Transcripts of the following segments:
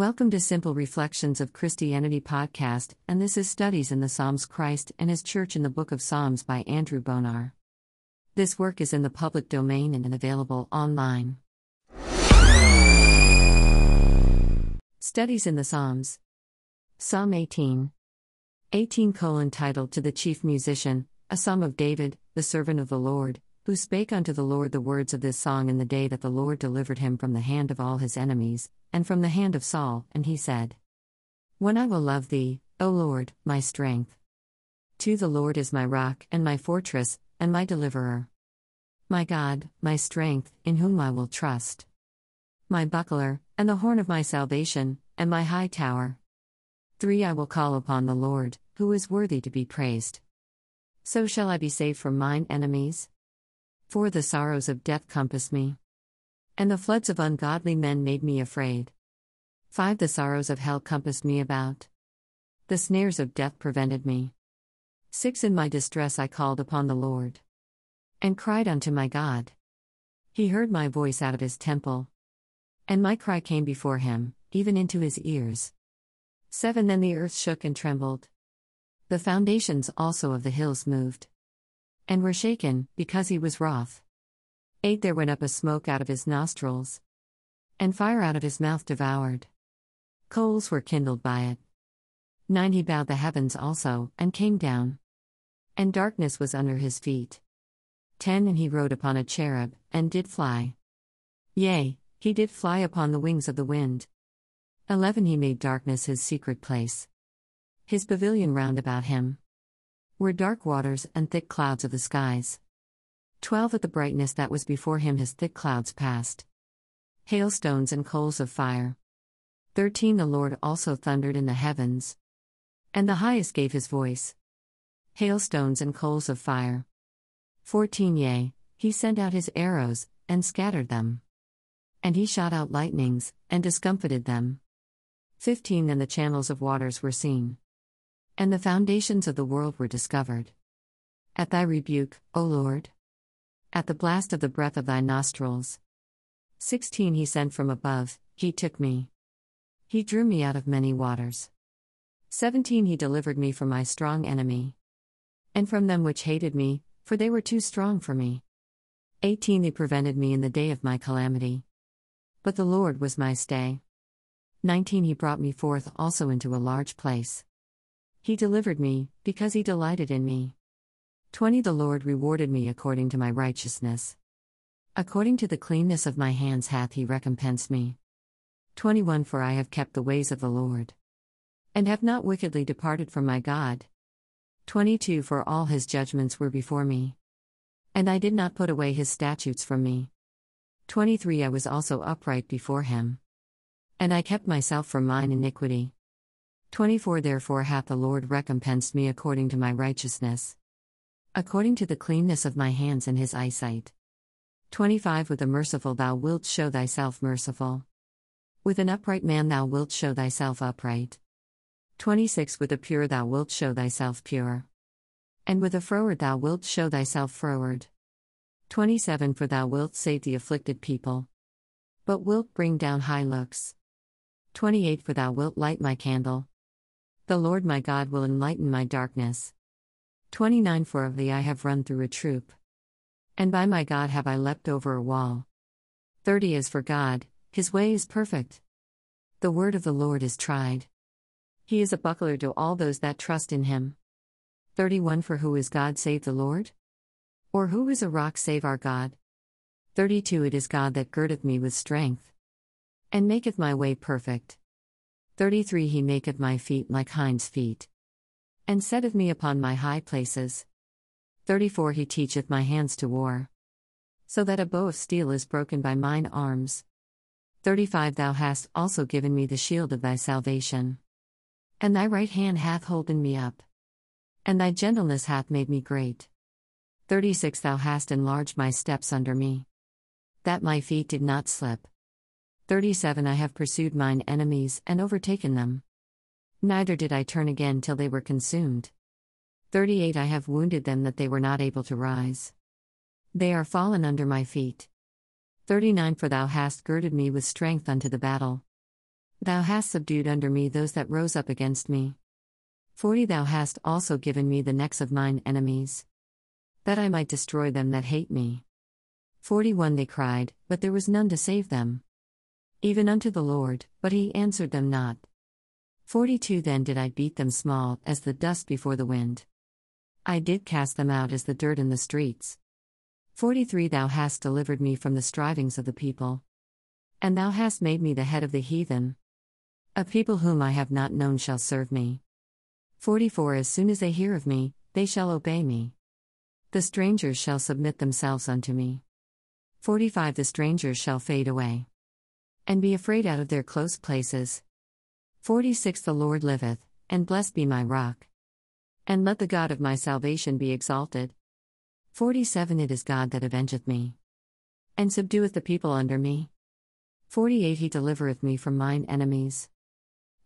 Welcome to Simple Reflections of Christianity podcast, and this is Studies in the Psalms Christ and His Church in the Book of Psalms by Andrew Bonar. This work is in the public domain and available online. Studies in the Psalms. Psalm 18. 18 colon titled to the chief musician, a psalm of David, the servant of the Lord, who spake unto the Lord the words of this song in the day that the Lord delivered him from the hand of all his enemies, and from the hand of Saul, and he said, When I will love thee, O Lord, my strength. To the Lord is my rock, and my fortress, and my deliverer. My God, my strength, in whom I will trust. My buckler, and the horn of my salvation, and my high tower. 3 I will call upon the Lord, who is worthy to be praised. So shall I be saved from mine enemies? For the sorrows of death compassed me. And the floods of ungodly men made me afraid. 5. The sorrows of hell compassed me about. The snares of death prevented me. 6. In my distress I called upon the Lord. And cried unto my God. He heard my voice out of his temple. And my cry came before him, even into his ears. 7. Then the earth shook and trembled. The foundations also of the hills moved and were shaken, because he was wroth. 8 There went up a smoke out of his nostrils, and fire out of his mouth devoured. Coals were kindled by it. 9 He bowed the heavens also, and came down. And darkness was under his feet. 10 And he rode upon a cherub, and did fly. Yea, he did fly upon the wings of the wind. 11 He made darkness his secret place. His pavilion round about him were dark waters and thick clouds of the skies. 12 At the brightness that was before him his thick clouds passed. Hailstones and coals of fire. 13 The Lord also thundered in the heavens. And the highest gave his voice. Hailstones and coals of fire. 14 Yea, he sent out his arrows, and scattered them. And he shot out lightnings, and discomfited them. 15 And the channels of waters were seen. And the foundations of the world were discovered. At thy rebuke, O Lord. At the blast of the breath of thy nostrils. 16 He sent from above, he took me. He drew me out of many waters. 17 He delivered me from my strong enemy. And from them which hated me, for they were too strong for me. 18 He prevented me in the day of my calamity. But the Lord was my stay. 19 He brought me forth also into a large place. He delivered me, because he delighted in me. 20 The Lord rewarded me according to my righteousness. According to the cleanness of my hands hath he recompensed me. 21 For I have kept the ways of the Lord. And have not wickedly departed from my God. 22 For all his judgments were before me. And I did not put away his statutes from me. 23 I was also upright before him. And I kept myself from mine iniquity. 24 Therefore hath the Lord recompensed me according to my righteousness. According to the cleanness of my hands and his eyesight. 25 With the merciful thou wilt show thyself merciful. With an upright man thou wilt show thyself upright. 26 With the pure thou wilt show thyself pure. And with a froward thou wilt show thyself froward. 27 For thou wilt save the afflicted people. But wilt bring down high looks. 28 For thou wilt light my candle. The Lord my God will enlighten my darkness. 29 For of thee I have run through a troop. And by my God have I leapt over a wall. 30 As for God, his way is perfect. The word of the Lord is tried. He is a buckler to all those that trust in him. 31 For who is God save the Lord? Or who is a rock save our God? 32 It is God that girdeth me with strength. And maketh my way perfect. 33 He maketh my feet like hinds' feet. And setteth me upon my high places. 34 He teacheth my hands to war. So that a bow of steel is broken by mine arms. 35 Thou hast also given me the shield of thy salvation. And thy right hand hath holden me up. And thy gentleness hath made me great. 36 Thou hast enlarged my steps under me. That my feet did not slip. 37 I have pursued mine enemies and overtaken them. Neither did I turn again till they were consumed. 38 I have wounded them that they were not able to rise. They are fallen under my feet. 39 For thou hast girded me with strength unto the battle. Thou hast subdued under me those that rose up against me. 40 Thou hast also given me the necks of mine enemies, that I might destroy them that hate me. 41 They cried, but there was none to save them. Even unto the Lord, but he answered them not. 42 Then did I beat them small, as the dust before the wind. I did cast them out as the dirt in the streets. 43 Thou hast delivered me from the strivings of the people. And thou hast made me the head of the heathen. A people whom I have not known shall serve me. 44 As soon as they hear of me, they shall obey me. The strangers shall submit themselves unto me. 45 The strangers shall fade away. And be afraid out of their close places. 46 The Lord liveth, and blessed be my rock. And let the God of my salvation be exalted. 47 It is God that avengeth me. And subdueth the people under me. 48 He delivereth me from mine enemies.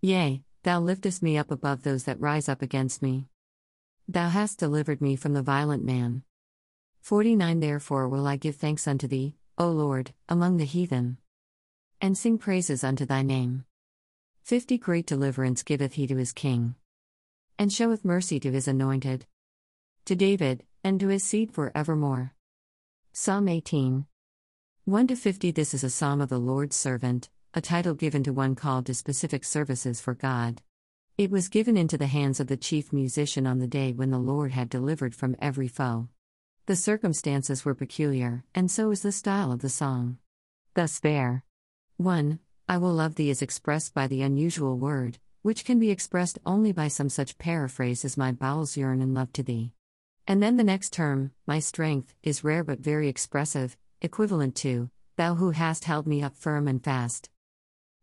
Yea, thou liftest me up above those that rise up against me. Thou hast delivered me from the violent man. 49 Therefore will I give thanks unto thee, O Lord, among the heathen, and sing praises unto thy name. 50 Great deliverance giveth he to his king, and showeth mercy to his anointed, to David, and to his seed for evermore. Psalm 18 1 to 50 This is a psalm of the Lord's servant, a title given to one called to specific services for God. It was given into the hands of the chief musician on the day when the Lord had delivered from every foe. The circumstances were peculiar, and so is the style of the song. Thus, there. 1. I will love thee is expressed by the unusual word, which can be expressed only by some such paraphrase as my bowels yearn in love to thee. And then the next term, my strength, is rare but very expressive, equivalent to, Thou who hast held me up firm and fast.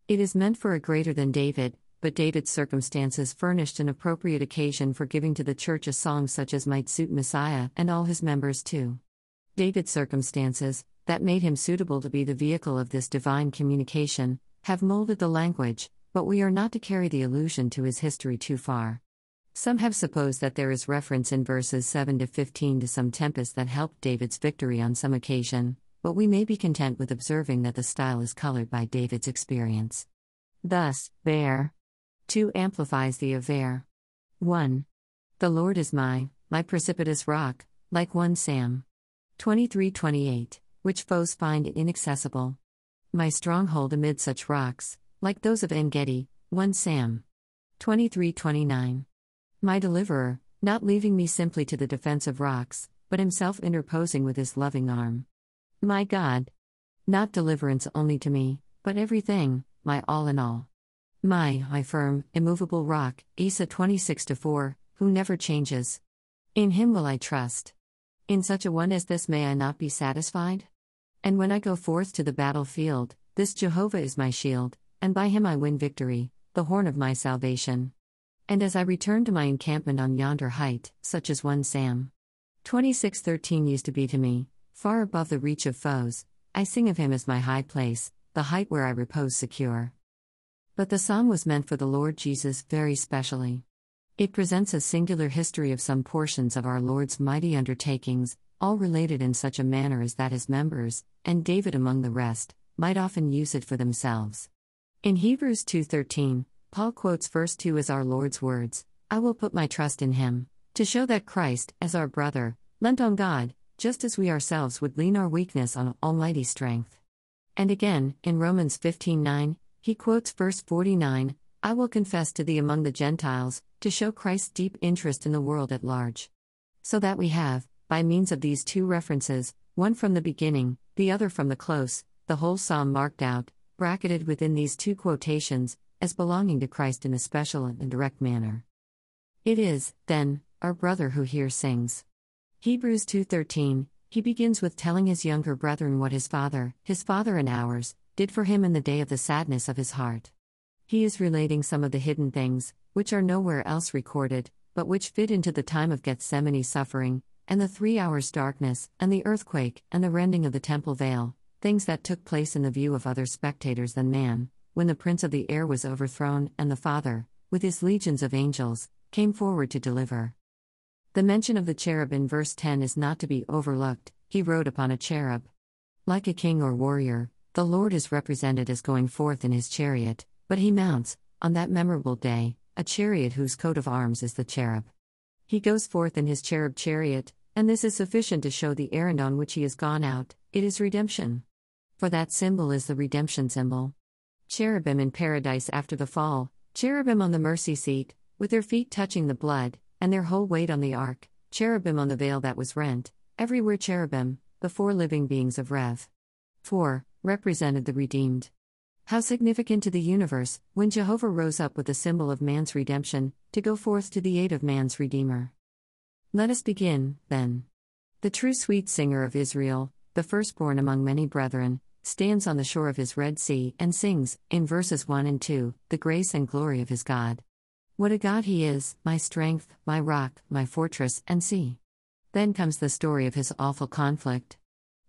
It is meant for a greater than David, but David's circumstances furnished an appropriate occasion for giving to the church a song such as might suit Messiah and all his members too. David's circumstances, that made him suitable to be the vehicle of this divine communication, have molded the language, but we are not to carry the allusion to his history too far. Some have supposed that there is reference in verses 7 to 15 to some tempest that helped David's victory on some occasion, but we may be content with observing that the style is colored by David's experience. Thus, there 2 amplifies the there. 1. The Lord is my, my precipitous rock, like 1 Sam. 23:28, which foes find inaccessible. My stronghold amid such rocks, like those of Engedi, 1 Sam. 23:29. My deliverer, not leaving me simply to the defense of rocks, but himself interposing with his loving arm. My God. Not deliverance only to me, but everything, my all in all. My, my firm, immovable rock, Isa 26 4, who never changes. In him will I trust. In such a one as this may I not be satisfied? And when I go forth to the battlefield, this Jehovah is my shield, and by him I win victory, the horn of my salvation. And as I return to my encampment on yonder height, such as one Sam 2613 used to be to me, Far above the reach of foes, I sing of him as my high place, the height where I repose secure. But the psalm was meant for the Lord Jesus very specially. It presents a singular history of some portions of our Lord's mighty undertakings, all related in such a manner as that his members, and David among the rest, might often use it for themselves. In Hebrews 2:13, Paul quotes verse 2 as our Lord's words, I will put my trust in him, to show that Christ, as our brother, lent on God, just as we ourselves would lean our weakness on Almighty strength. And again, in Romans 15:9, he quotes verse 49 I will confess to thee among the Gentiles, to show Christ's deep interest in the world at large. So that we have, by means of these two references, one from the beginning, the other from the close, the whole psalm marked out, bracketed within these two quotations, as belonging to Christ in a special and direct manner. It is, then, our brother who here sings. Hebrews 2:13 He begins with telling his younger brethren what his father, his father and ours, did for him in the day of the sadness of his heart. He is relating some of the hidden things, which are nowhere else recorded, but which fit into the time of Gethsemane suffering, and the three hours' darkness, and the earthquake, and the rending of the temple veil, things that took place in the view of other spectators than man, when the prince of the air was overthrown, and the Father, with his legions of angels, came forward to deliver. The mention of the cherub in verse 10 is not to be overlooked, he rode upon a cherub. Like a king or warrior, the Lord is represented as going forth in his chariot, But he mounts, on that memorable day, a chariot whose coat of arms is the cherub. He goes forth in his cherub chariot, and this is sufficient to show the errand on which he has gone out it is redemption. For that symbol is the redemption symbol. Cherubim in paradise after the fall, cherubim on the mercy seat, with their feet touching the blood, and their whole weight on the ark, cherubim on the veil that was rent, everywhere cherubim, the four living beings of Rev. 4, represented the redeemed. How significant to the universe, when Jehovah rose up with the symbol of man's redemption, to go forth to the aid of man's Redeemer. Let us begin, then. The true sweet singer of Israel, the firstborn among many brethren, stands on the shore of his Red Sea and sings, in verses 1 and 2, the grace and glory of his God. What a God he is, my strength, my rock, my fortress, and sea. Then comes the story of his awful conflict.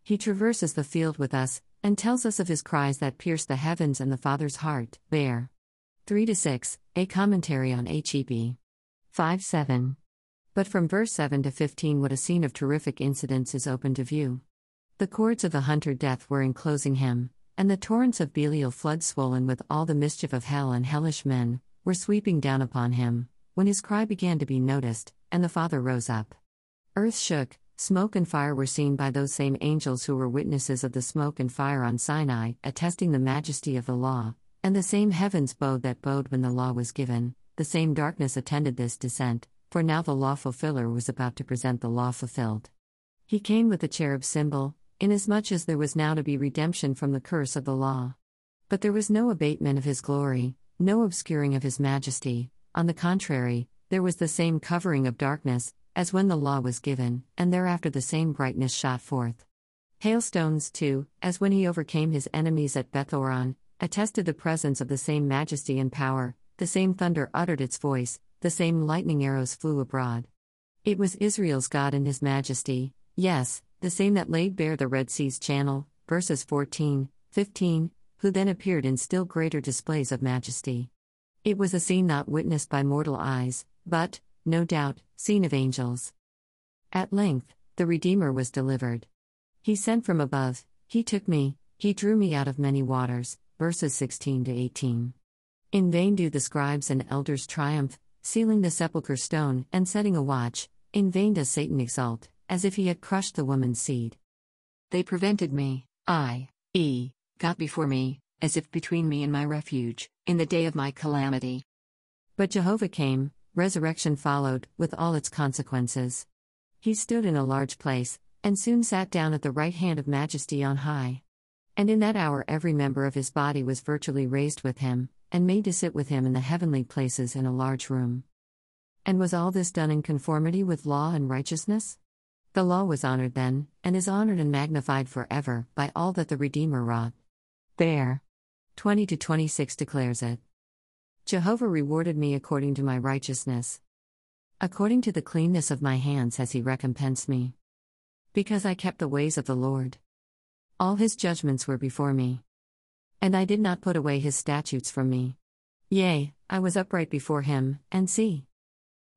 He traverses the field with us, and tells us of his cries that pierce the heavens and the Father's heart. There. 3 to 6, a commentary on HEB. 5 7. But from verse 7 to 15, what a scene of terrific incidents is open to view. The cords of the hunter death were enclosing him, and the torrents of Belial flood swollen with all the mischief of hell and hellish men, were sweeping down upon him, when his cry began to be noticed, and the Father rose up. Earth shook, Smoke and fire were seen by those same angels who were witnesses of the smoke and fire on Sinai, attesting the majesty of the law, and the same heavens bowed that bowed when the law was given, the same darkness attended this descent, for now the law fulfiller was about to present the law fulfilled. He came with the cherub symbol, inasmuch as there was now to be redemption from the curse of the law. But there was no abatement of his glory, no obscuring of his majesty, on the contrary, there was the same covering of darkness, as when the law was given, and thereafter the same brightness shot forth. Hailstones, too, as when he overcame his enemies at Bethoron, attested the presence of the same majesty and power, the same thunder uttered its voice, the same lightning arrows flew abroad. It was Israel's God in his majesty, yes, the same that laid bare the Red Sea's channel, verses 14, 15, who then appeared in still greater displays of majesty. It was a scene not witnessed by mortal eyes, but, no doubt, seen of angels. At length, the Redeemer was delivered. He sent from above, He took me, He drew me out of many waters. Verses 16 to 18. In vain do the scribes and elders triumph, sealing the sepulchre stone and setting a watch. In vain does Satan exult, as if he had crushed the woman's seed. They prevented me, I, E, got before me, as if between me and my refuge, in the day of my calamity. But Jehovah came, resurrection followed, with all its consequences. He stood in a large place, and soon sat down at the right hand of Majesty on high. And in that hour every member of his body was virtually raised with him, and made to sit with him in the heavenly places in a large room. And was all this done in conformity with law and righteousness? The law was honored then, and is honored and magnified forever, by all that the Redeemer wrought. There. 20 to 26 declares it. Jehovah rewarded me according to my righteousness. According to the cleanness of my hands has he recompensed me. Because I kept the ways of the Lord. All his judgments were before me. And I did not put away his statutes from me. Yea, I was upright before him, and see.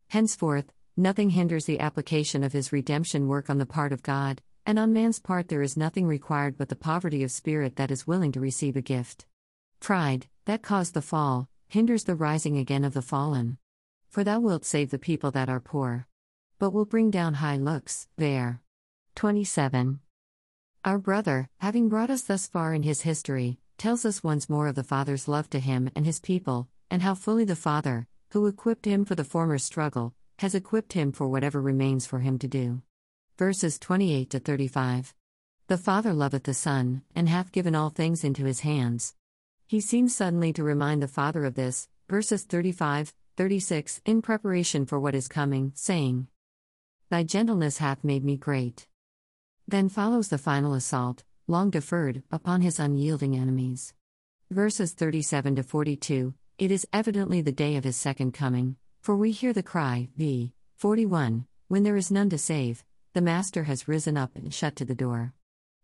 Henceforth, nothing hinders the application of his redemption work on the part of God, and on man's part there is nothing required but the poverty of spirit that is willing to receive a gift. Pride, that caused the fall, hinders the rising again of the fallen. For thou wilt save the people that are poor. But will bring down high looks, there. 27. Our brother, having brought us thus far in his history, tells us once more of the Father's love to him and his people, and how fully the Father, who equipped him for the former struggle, has equipped him for whatever remains for him to do. Verses 28 to 35. The Father loveth the Son, and hath given all things into his hands. He seems suddenly to remind the Father of this, verses 35, 36, in preparation for what is coming, saying, Thy gentleness hath made me great. Then follows the final assault, long deferred, upon his unyielding enemies. Verses 37 to 42 It is evidently the day of his second coming, for we hear the cry, v. 41, when there is none to save, the Master has risen up and shut to the door.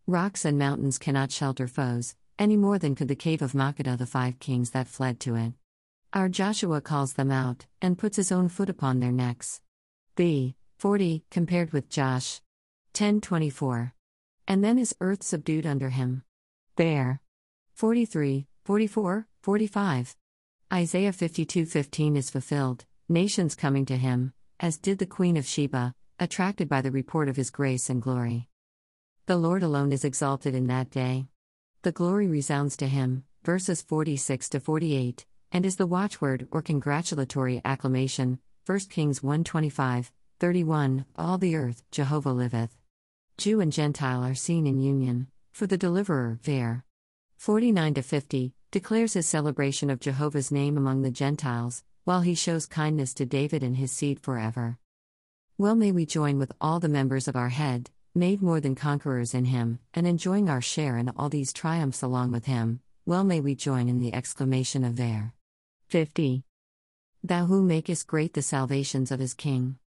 Rocks and mountains cannot shelter foes, any more than could the cave of Makkedah the five kings that fled to it. Our Joshua calls them out, and puts his own foot upon their necks. B. 40, compared with Josh. 1024. And then is earth subdued under him. There. 43, 44, 45. Isaiah 52:15 is fulfilled, nations coming to him, as did the queen of Sheba, attracted by the report of his grace and glory. The Lord alone is exalted in that day. The glory resounds to him, verses 46 to 48, and is the watchword or congratulatory acclamation, 1 Kings 125, 31, All the earth, Jehovah liveth. Jew and Gentile are seen in union, for the deliverer, Ver. 49 to 50, declares his celebration of Jehovah's name among the Gentiles, while he shows kindness to David and his seed forever. Well, may we join with all the members of our head, made more than conquerors in him, and enjoying our share in all these triumphs along with him, well may we join in the exclamation of Ver. 50. Thou who makest great the salvations of his king.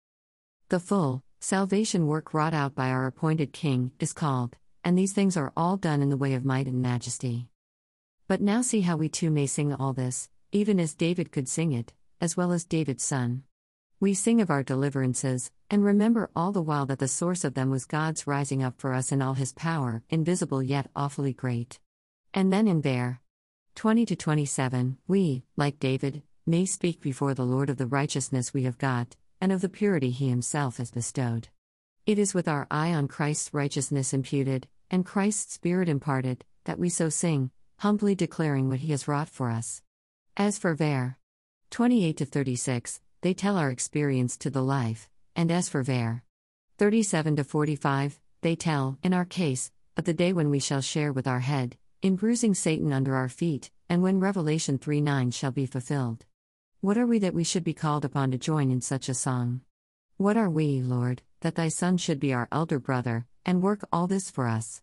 The full, salvation work wrought out by our appointed king is called, and these things are all done in the way of might and majesty. But now see how we too may sing all this, even as David could sing it, as well as David's son. We sing of our deliverances, and remember all the while that the source of them was God's rising up for us in all his power, invisible yet awfully great. And then in Ver 20 to 27, we, like David, may speak before the Lord of the righteousness we have got, and of the purity he himself has bestowed. It is with our eye on Christ's righteousness imputed, and Christ's Spirit imparted, that we so sing, humbly declaring what he has wrought for us. As for Ver 28 to 36, they tell our experience to the life, and as for Ver 37 to 45, they tell, in our case, of the day when we shall share with our head, in bruising Satan under our feet, and when Revelation 3 9 shall be fulfilled. What are we that we should be called upon to join in such a song? What are we, Lord, that thy Son should be our elder brother, and work all this for us?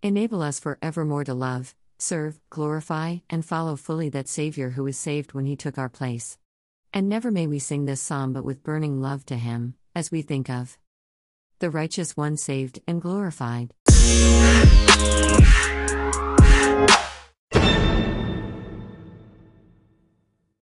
Enable us for evermore to love, serve, glorify, and follow fully that Savior who was saved when he took our place. And never may we sing this psalm but with burning love to him, as we think of the righteous one saved and glorified.